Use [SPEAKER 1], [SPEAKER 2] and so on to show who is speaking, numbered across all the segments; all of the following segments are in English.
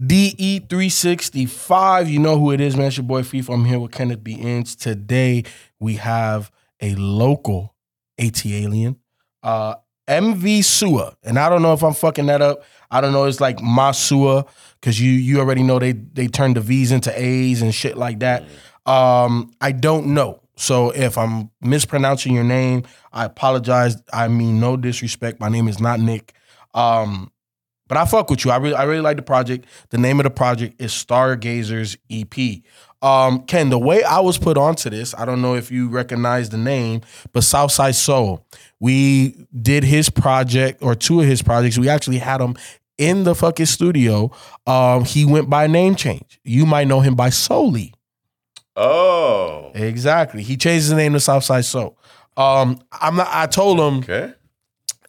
[SPEAKER 1] DE365. You know who it is, man. It's your boy FIFA. I'm here with Kenneth B. Inns. Today we have a local AT alien, uh, MV Sua. And I don't know if I'm fucking that up. I don't know. It's like Masua, because you you already know they they turned the V's into A's and shit like that. Um, I don't know. So if I'm mispronouncing your name, I apologize. I mean no disrespect. My name is not Nick. Um, but I fuck with you. I really, I really like the project. The name of the project is Stargazers EP. Um, Ken, the way I was put onto this, I don't know if you recognize the name, but Southside Soul. We did his project or two of his projects. We actually had him in the fucking studio. Um, he went by name change. You might know him by Soli.
[SPEAKER 2] Oh,
[SPEAKER 1] Exactly. He changed his name to Southside Soul. Um, I'm not. I told him.
[SPEAKER 2] okay.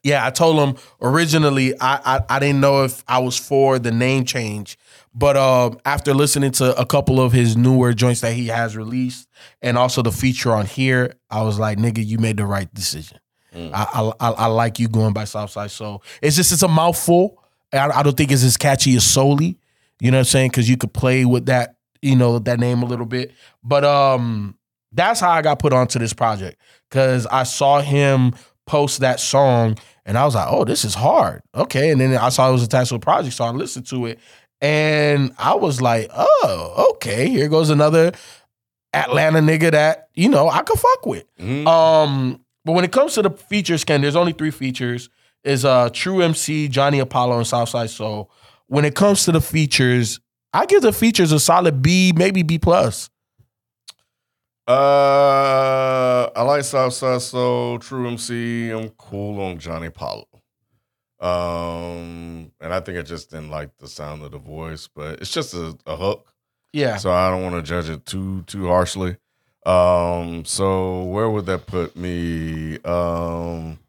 [SPEAKER 1] Yeah, I told him originally I, I I didn't know if I was for the name change, but um after listening to a couple of his newer joints that he has released and also the feature on here, I was like, nigga, you made the right decision. I, I I I like you going by Southside So It's just it's a mouthful. I, I don't think it's as catchy as Soli. You know what I'm saying? Because you could play with that, you know, that name a little bit. But um, that's how I got put onto this project because I saw him post that song and I was like, oh, this is hard. Okay. And then I saw it was attached to a project, so I listened to it and I was like, oh, okay, here goes another Atlanta nigga that, you know, I could fuck with. Um, but when it comes to the features, Ken, there's only three features. Is uh True MC, Johnny Apollo, and Southside Soul. When it comes to the features, I give the features a solid B, maybe B plus.
[SPEAKER 2] Uh, I like Southside Soul, True MC. I'm cool on Johnny Paulo. Um, and I think I just didn't like the sound of the voice, but it's just a, a hook,
[SPEAKER 1] Yeah.
[SPEAKER 2] so I don't want to judge it too too harshly. Um, so where would that put me? Um,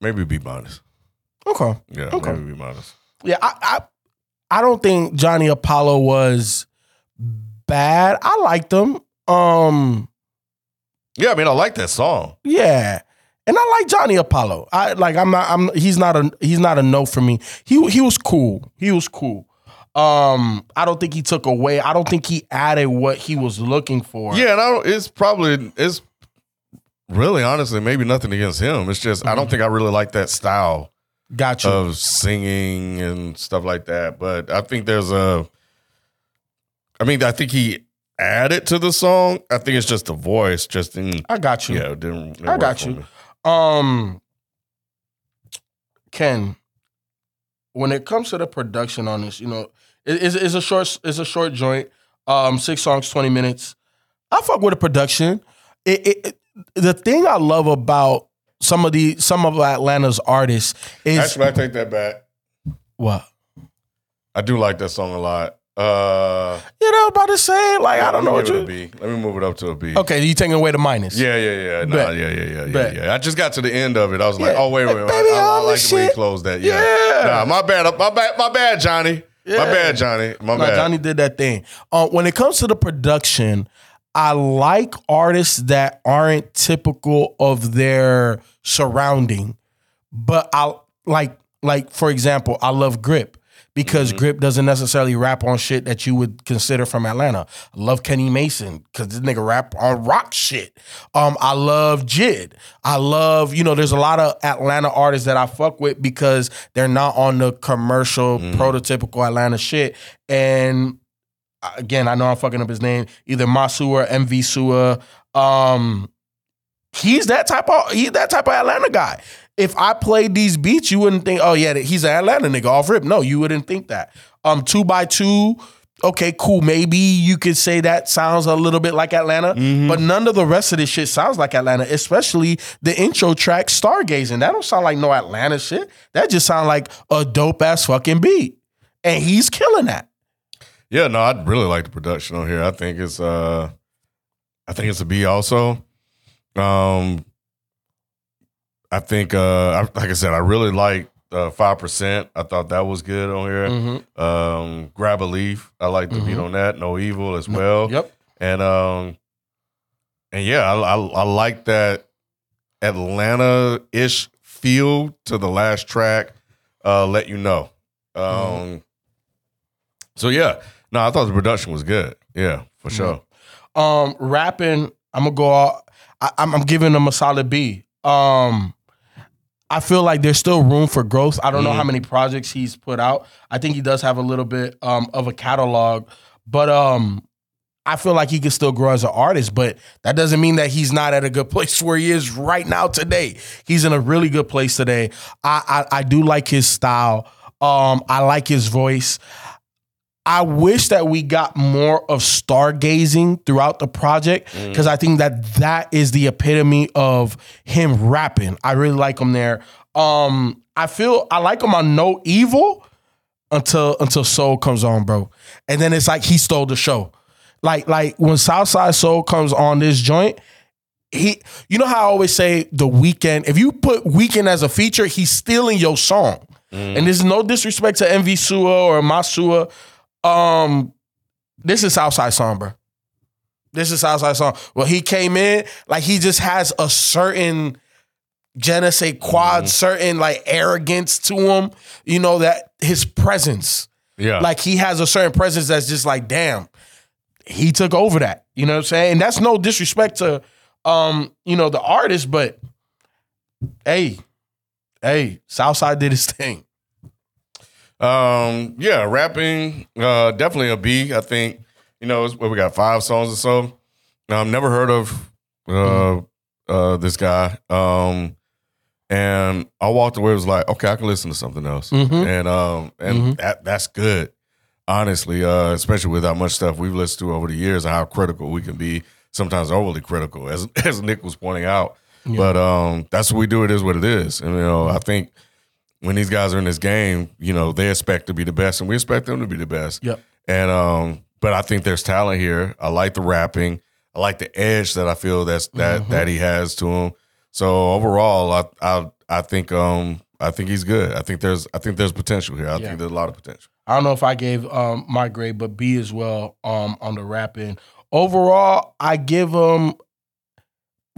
[SPEAKER 2] maybe B minus.
[SPEAKER 1] Okay.
[SPEAKER 2] Yeah,
[SPEAKER 1] Okay.
[SPEAKER 2] maybe B minus.
[SPEAKER 1] Yeah, I, I I don't think Johnny Apollo was bad. I liked them. Um,
[SPEAKER 2] Yeah, I mean, I like that song.
[SPEAKER 1] yeah. And I like Johnny Apollo. I like I'm not I'm he's not a he's not a no for me. He he was cool. He was cool. Um, I don't think he took away. I don't think he added what he was looking for.
[SPEAKER 2] Yeah, and I don't, it's probably it's really honestly maybe nothing against him. It's just I don't think I really like that style
[SPEAKER 1] Gotcha.
[SPEAKER 2] of singing and stuff like that. But I think there's a, I mean, I think he added to the song. I think it's just the voice. Just didn't.
[SPEAKER 1] I got you.
[SPEAKER 2] Yeah, didn't
[SPEAKER 1] I got you.
[SPEAKER 2] me.
[SPEAKER 1] Um, Ken, when it comes to the production on this, you know, it- it's, it's a short it's a short joint. Um, six songs, twenty minutes. I fuck with the production. It, it, it- the thing I love about some of the some of Atlanta's artists is
[SPEAKER 2] Actually, I take that back.
[SPEAKER 1] what
[SPEAKER 2] I do like that song a lot. Uh,
[SPEAKER 1] you know about to say. Like I don't know what you.
[SPEAKER 2] give it a B. Let me move it up to a B.
[SPEAKER 1] Okay, you taking away the minus.
[SPEAKER 2] Yeah, yeah, yeah. Nah,
[SPEAKER 1] Bet.
[SPEAKER 2] yeah, yeah, yeah, yeah,
[SPEAKER 1] Bet.
[SPEAKER 2] yeah. I just got to the end of it. I was like,
[SPEAKER 1] Yeah.
[SPEAKER 2] oh wait, wait,
[SPEAKER 1] Hey,
[SPEAKER 2] wait.
[SPEAKER 1] baby,
[SPEAKER 2] I, I, I
[SPEAKER 1] all
[SPEAKER 2] like
[SPEAKER 1] this
[SPEAKER 2] the way he
[SPEAKER 1] shit.
[SPEAKER 2] closed that. Yeah.
[SPEAKER 1] Yeah.
[SPEAKER 2] Nah, my bad. My bad. My bad, Johnny. My
[SPEAKER 1] Yeah.
[SPEAKER 2] bad, Johnny. My
[SPEAKER 1] No,
[SPEAKER 2] bad.
[SPEAKER 1] Johnny did that thing. Uh, when it comes to the production, I like artists that aren't typical of their surrounding, but I like like for example, I love Grip. Because Grip doesn't necessarily rap on shit that you would consider from Atlanta. I love Kenny Mason because this nigga rap on rock shit. Um, I love JID. I love, you know, there's a lot of Atlanta artists that I fuck with because they're not on the commercial, prototypical Atlanta shit. And uh, again, I know I'm fucking up his name, either Masu or MV Sua. Um, he's that type of he's that type of Atlanta guy. If I played these beats, you wouldn't think, oh yeah, he's an Atlanta nigga off rip. No, you wouldn't think that. Um, two by two, okay, cool. Maybe you could say that sounds a little bit like Atlanta, but none of the rest of this shit sounds like Atlanta, especially the intro track Stargazing. That don't sound like no Atlanta shit. That just sound like a dope ass fucking beat. And he's killing that.
[SPEAKER 2] Yeah, no, I'd really like the production on here. I think it's uh I think it's a B also. Um I think uh I, like I said, I really like uh five percent. I thought that was good on here.
[SPEAKER 1] Mm-hmm.
[SPEAKER 2] Um grab a leaf. I like the beat on that. No evil as well.
[SPEAKER 1] Yep.
[SPEAKER 2] And um and yeah, I I, I like that Atlanta-ish feel to the last track. Uh let you know. Um
[SPEAKER 1] Mm-hmm.
[SPEAKER 2] so yeah. No, I thought the production was good. Yeah, for sure.
[SPEAKER 1] Um, rapping, I'm gonna go. Out, I, I'm, I'm giving them a solid B. Um, I feel like there's still room for growth. I don't know how many projects he's put out. I think he does have a little bit um, of a catalog, but um, I feel like he can still grow as an artist. But that doesn't mean that he's not at a good place where he is right now today. He's in a really good place today. I I, I do like his style. Um, I like his voice. I wish that we got more of stargazing throughout the project because I think that that is the epitome of him rapping. I really like him there. Um, I feel I like him on No Evil until until Soul comes on, bro, and then it's like he stole the show. Like like when Southside Soul comes on this joint, he you know how I always say the Weeknd. If you put Weeknd as a feature, he's stealing your song. And there's no disrespect to MV Sua or Masua. Um, this is Southside bro. This is Southside song. Well, he came in like he just has a certain je ne sais quoi, certain like arrogance to him. You know that his presence,
[SPEAKER 2] Yeah.
[SPEAKER 1] like he has a certain presence that's just like, damn, he took over that. You know what I'm saying? And that's no disrespect to, um, you know, the artist, but hey, hey, Southside did his thing.
[SPEAKER 2] Um, yeah, rapping, uh, definitely a B. I think you know, it's, well, we got five songs or so. Um, never heard of uh, uh, this guy. Um, and I walked away was like, okay, I can listen to something else,
[SPEAKER 1] Mhm.
[SPEAKER 2] and um, and
[SPEAKER 1] Mhm.
[SPEAKER 2] that that's good, honestly. Uh, especially with how much stuff we've listened to over the years and how critical we can be, sometimes overly critical, as as Nick was pointing out. But um, that's what we do. It is what it is, and you know, I think when these guys are in this game, you know, they expect to be the best, and we expect them to be the best.
[SPEAKER 1] Yep.
[SPEAKER 2] And um, but I think there's talent here. I like the rapping. I like the edge that I feel that's that
[SPEAKER 1] Mm-hmm.
[SPEAKER 2] that he has to him. So overall, I I I think um I think he's good. I think there's I think there's potential here. I
[SPEAKER 1] Yeah.
[SPEAKER 2] think there's a lot of potential.
[SPEAKER 1] I don't know if I gave um, my grade, but B as well um, on the rapping. Overall, I give him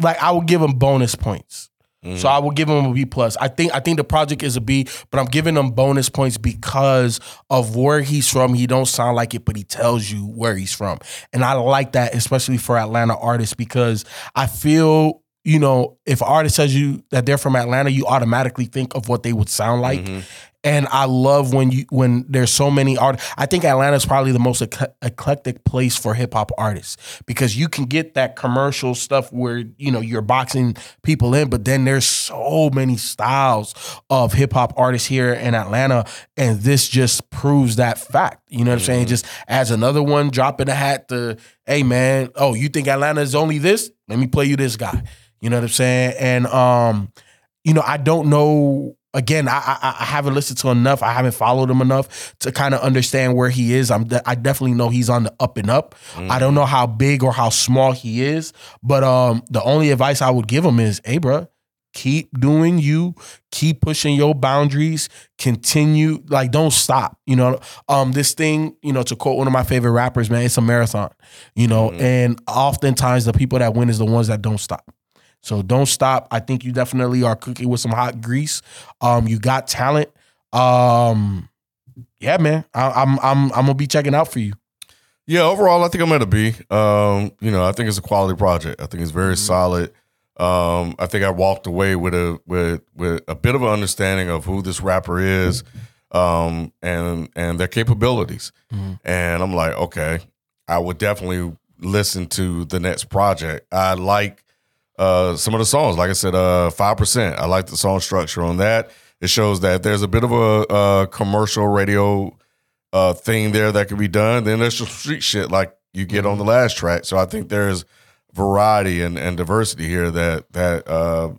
[SPEAKER 1] like I would give him bonus points. So I will give him a B plus. I think I think the project is a B, but I'm giving him bonus points because of where he's from. He don't sound like it, but he tells you where he's from, and I like that, especially for Atlanta artists, because I feel you know if an artist tells you that they're from Atlanta, you automatically think of what they would sound like.
[SPEAKER 2] Mm-hmm.
[SPEAKER 1] And I love when you when there's so many art. I think Atlanta is probably the most ecle- eclectic place for hip hop artists because you can get that commercial stuff where you know you're boxing people in, but then there's so many styles of hip hop artists here in Atlanta, and this just proves that fact. You know what I'm saying? Just as another one, drop in the hat to, hey man, oh you think Atlanta is only this? Let me play you this guy. You know what I'm saying? And um, you know, I don't know. Again, I, I I haven't listened to enough. I haven't followed him enough to kind of understand where he is. I'm de- I definitely know he's on the up and up. I don't know how big or how small he is, but um, the only advice I would give him is, hey, bro, keep doing you, keep pushing your boundaries, continue, like don't stop. You know, um, this thing, you know, to quote one of my favorite rappers, man, it's a marathon. You know, and oftentimes the people that win is the ones that don't stop. So don't stop. I think you definitely are cooking with some hot grease. Um, you got talent. Um, yeah, man, I, I'm I'm I'm gonna be checking out for you.
[SPEAKER 2] Yeah, overall, I think I'm at a B. Um, you know, I think it's a quality project. I think it's very solid. Um, I think I walked away with a with with a bit of an understanding of who this rapper is, um, and and their capabilities. And I'm like, okay, I would definitely listen to the next project. I like uh, some of the songs. Like I said, uh, five percent. I like the song structure on that. It shows that there's a bit of a, uh commercial radio uh, thing there that can be done. Then there's some street shit like you get on the last track. So I think there's variety and, and diversity here that that uh,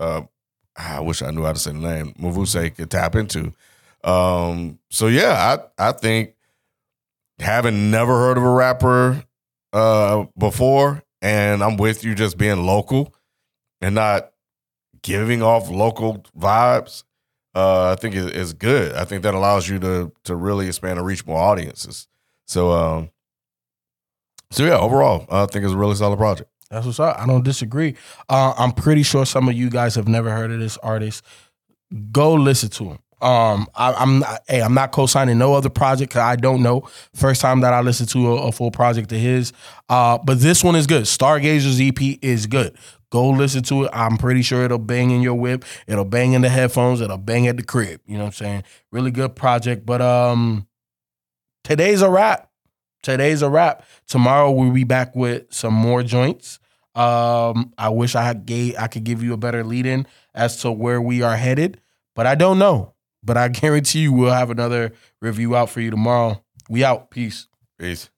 [SPEAKER 2] uh, I wish I knew how to say the name Mavuse could tap into. Um, so yeah, I I think having never heard of a rapper uh, before, and I'm with you just being local and not giving off local vibes. Uh, I think is, good. I think that allows you to to really expand and reach more audiences. So, um, so yeah, overall, I think it's a really solid project.
[SPEAKER 1] That's what's up. I don't disagree. Uh, I'm pretty sure some of you guys have never heard of this artist. Go listen to him. Um, I, I'm not, hey, I'm not co-signing no other project because I don't know. First time that I listened to a, a full project of his. Uh, but this one is good. Stargazer's EP is good. Go listen to it. I'm pretty sure it'll bang in your whip. It'll bang in the headphones. It'll bang at the crib. You know what I'm saying? Really good project. But um, today's a wrap. Today's a wrap. Tomorrow we'll be back with some more joints. Um, I wish I had gave I could give you a better lead in as to where we are headed, but I don't know. But I guarantee you we'll have another review out for you tomorrow. We out. Peace.
[SPEAKER 2] Peace.